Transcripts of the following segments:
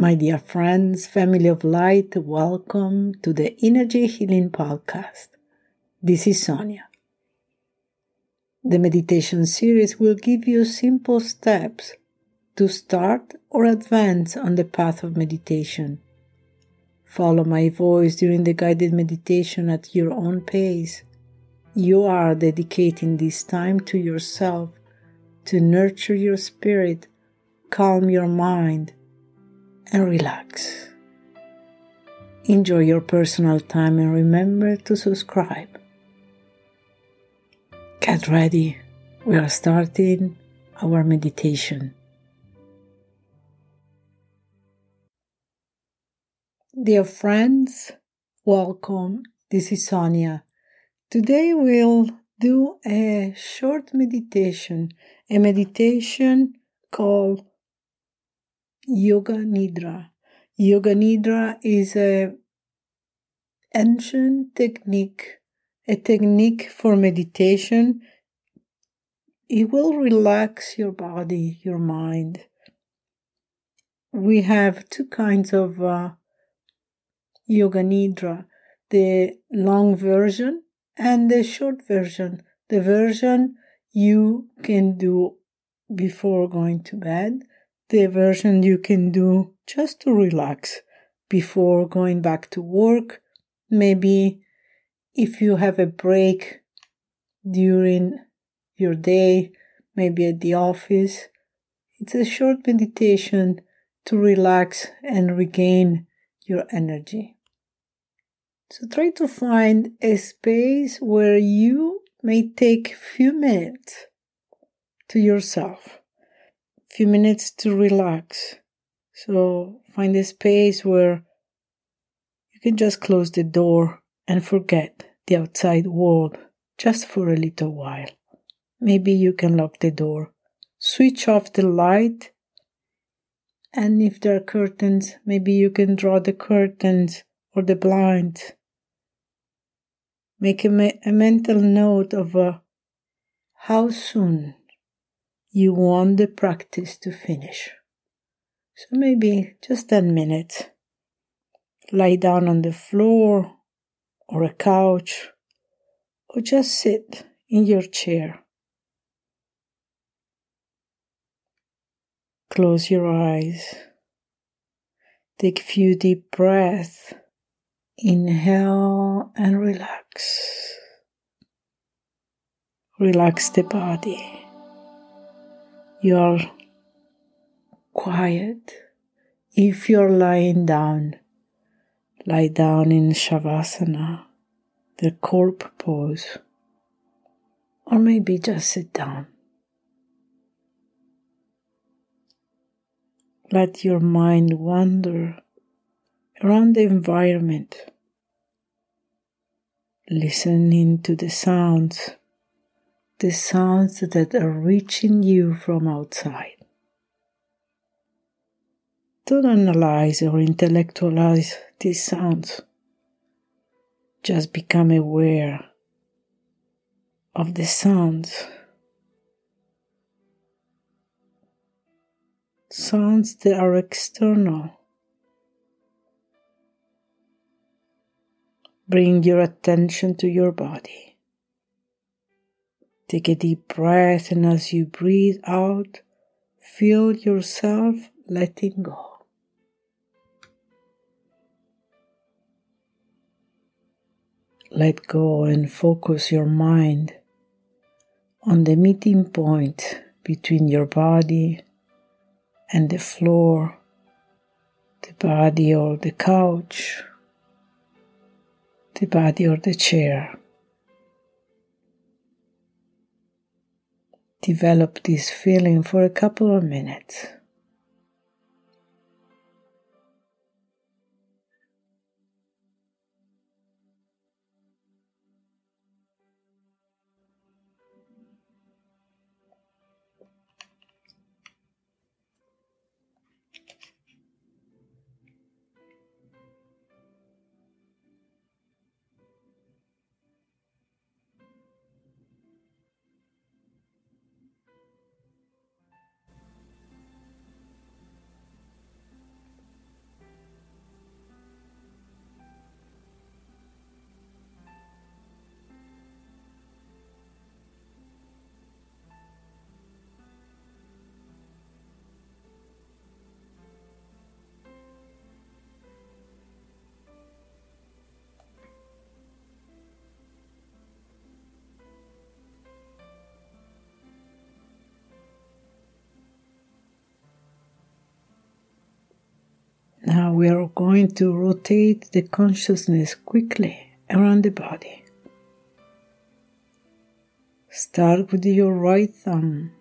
My dear friends, family of light, welcome to the Energy Healing Podcast. This is Sonia. The meditation series will give you simple steps to start or advance on the path of meditation. Follow my voice during the guided meditation at your own pace. You are dedicating this time to yourself to nurture your spirit, calm your mind, and relax. Enjoy your personal time and remember to subscribe. Get ready. We are starting our meditation. Dear friends, welcome. This is Sonia. Today we'll do a short meditation, a meditation called Yoga Nidra. Yoga Nidra is a ancient technique, a technique for meditation. It will relax your body, your mind. We have two kinds of uh, Yoga Nidra the long version and the short version. The version you can do before going to bed, the version you can do just to relax before going back to work. Maybe if you have a break during your day, maybe at the office, it's a short meditation to relax and regain your energy. So try to find a space where you may take a few minutes to yourself, few minutes to relax. So find a space where you can just close the door and forget the outside world just for a little while. Maybe you can lock the door, switch off the light, and if there are curtains, maybe you can draw the curtains or the blinds Make a, a mental note of uh, how soon you want the practice to finish. So maybe just 10 minutes. Lie down on the floor or a couch or just sit in your chair. Close your eyes. Take a few deep breaths. Inhale and relax. Relax the body. You're quiet. If you're lying down, lie down in Shavasana, the corpse pose, or maybe just sit down. Let your mind wander around the environment, listening to the sounds, the sounds that are reaching you from outside. Don't analyze or intellectualize these sounds. Just become aware of the sounds. Sounds that are external Bring your attention to your body. Take a deep breath, and as you breathe out, feel yourself letting go. Let go and focus your mind on the meeting point between your body and the floor, the body or the couch the body or the chair. Develop this feeling for a couple of minutes. We are going to rotate the consciousness quickly around the body. Start with your right thumb.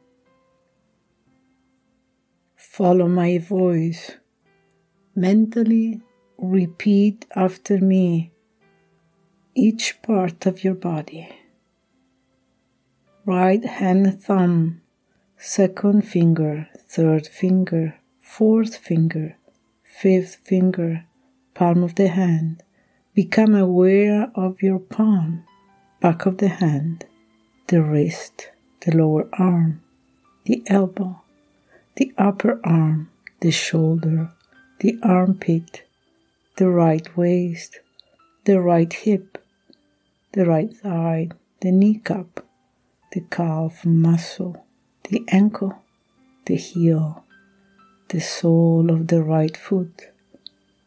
Follow my voice. Mentally repeat after me each part of your body. Right hand thumb, second finger, third finger, fourth finger, fifth finger, palm of the hand. Become aware of your palm, back of the hand, the wrist, the lower arm, the elbow, the upper arm, the shoulder, the armpit, the right waist, the right hip, the right thigh, the kneecap, the calf muscle, the ankle, the heel, the sole of the right foot,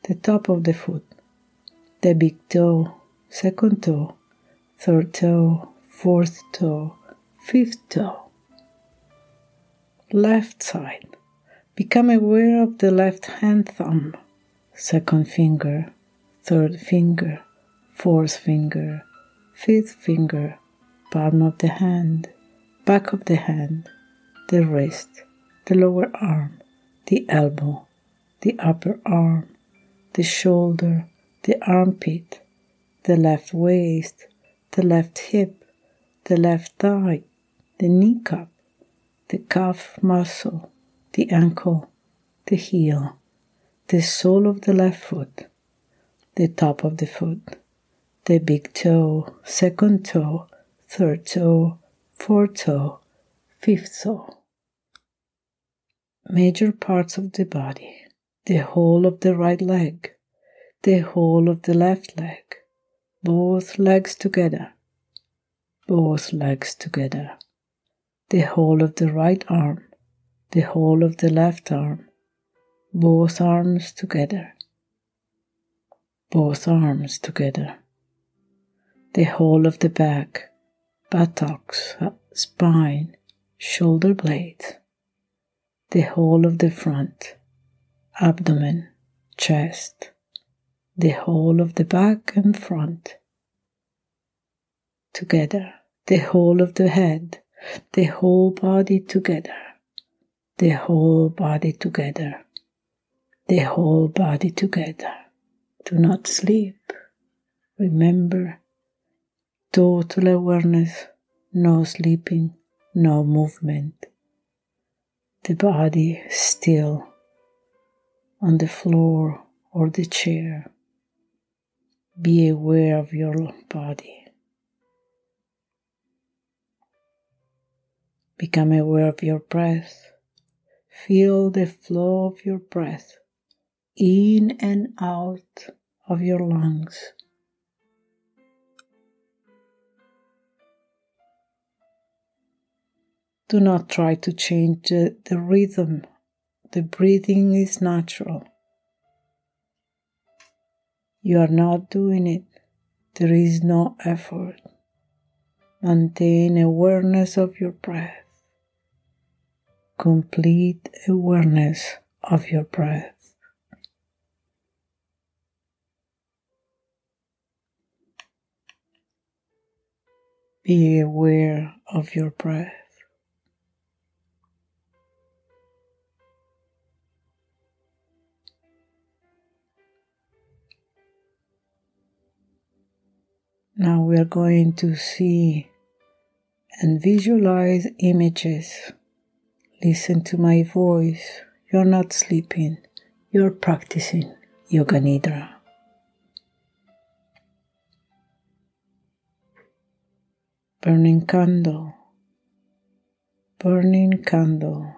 the top of the foot, the big toe, second toe, third toe, fourth toe, fifth toe. Left side. Become aware of the left hand thumb, second finger, third finger, fourth finger, fifth finger, palm of the hand, back of the hand, the wrist, the lower arm, the elbow, the upper arm, the shoulder, the armpit, the left waist, the left hip, the left thigh, the kneecap, the calf muscle, the ankle, the heel, the sole of the left foot, the top of the foot, the big toe, second toe, third toe, fourth toe, fifth toe major parts of the body, the whole of the right leg, the whole of the left leg, both legs together, both legs together, the whole of the right arm, the whole of the left arm, both arms together, both arms together, the whole of the back, buttocks, uh, spine, shoulder blades the whole of the front, abdomen, chest, the whole of the back and front. Together, the whole of the head, the whole body together, the whole body together, the whole body together. Do not sleep. Remember, total awareness, no sleeping, no movement the body still on the floor or the chair. Be aware of your body. Become aware of your breath. Feel the flow of your breath in and out of your lungs. Do not try to change the, the rhythm. The breathing is natural. You are not doing it. There is no effort. Maintain awareness of your breath. Complete awareness of your breath. Be aware of your breath. Now we are going to see and visualize images. Listen to my voice. You're not sleeping, you're practicing Yoga Nidra. Burning candle, burning candle,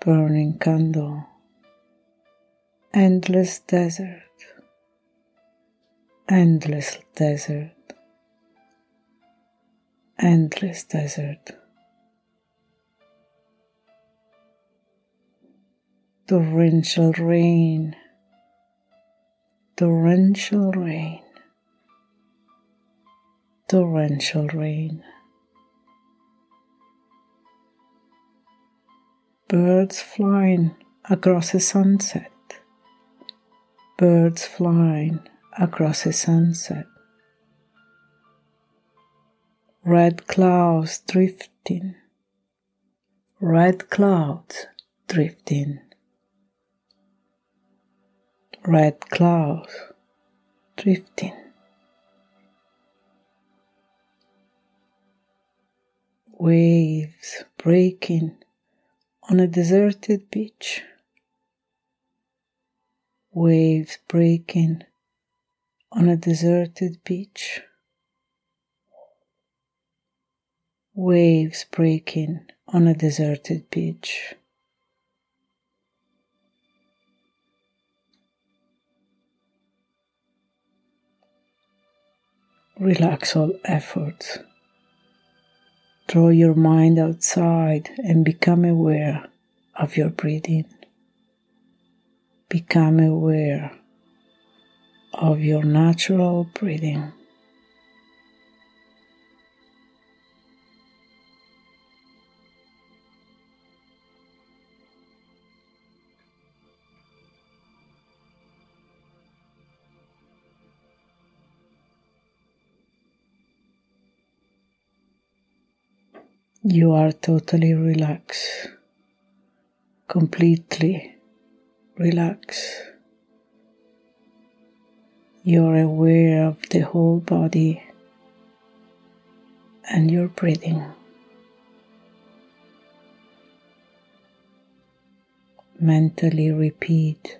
burning candle, endless desert endless desert, endless desert. Torrential rain, torrential rain, torrential rain. Birds flying across a sunset, birds flying across a sunset, red clouds drifting, red clouds drifting, red clouds drifting. Waves breaking on a deserted beach. Waves breaking on a deserted beach. Waves breaking on a deserted beach. Relax all efforts. Draw your mind outside and become aware of your breathing become aware of your natural breathing. You are totally relaxed, completely relax. You're aware of the whole body and your breathing. Mentally repeat.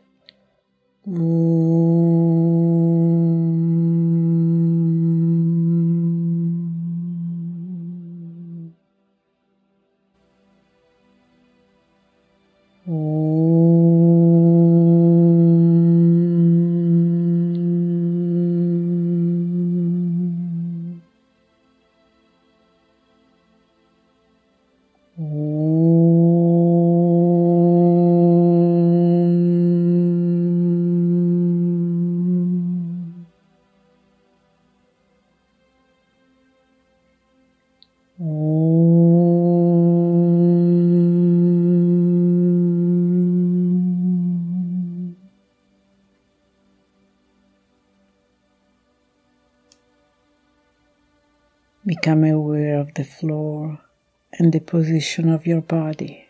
Become aware of the floor and the position of your body.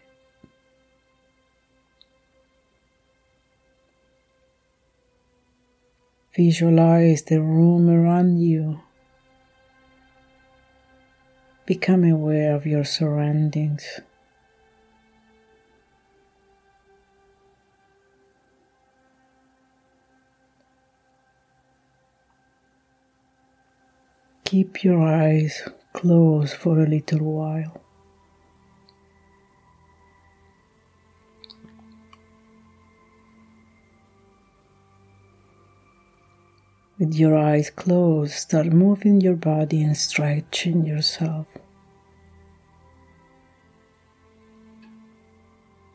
Visualize the room around you. Become aware of your surroundings. Keep your eyes closed for a little while. With your eyes closed, start moving your body and stretching yourself.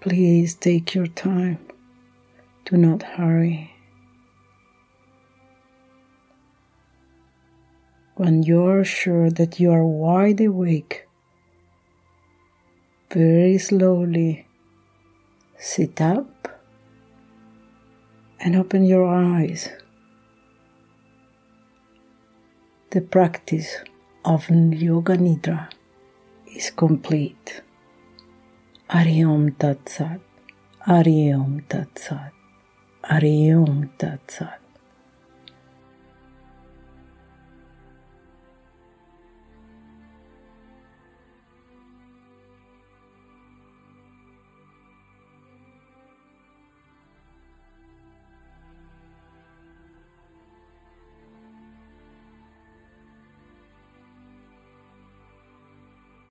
Please take your time. Do not hurry. When you're sure that you are wide awake, very slowly sit up and open your eyes. The practice of Yoga Nidra is complete. Hari Om Tat Sat, Hari Om Tat Sat, Hari Tat Sat.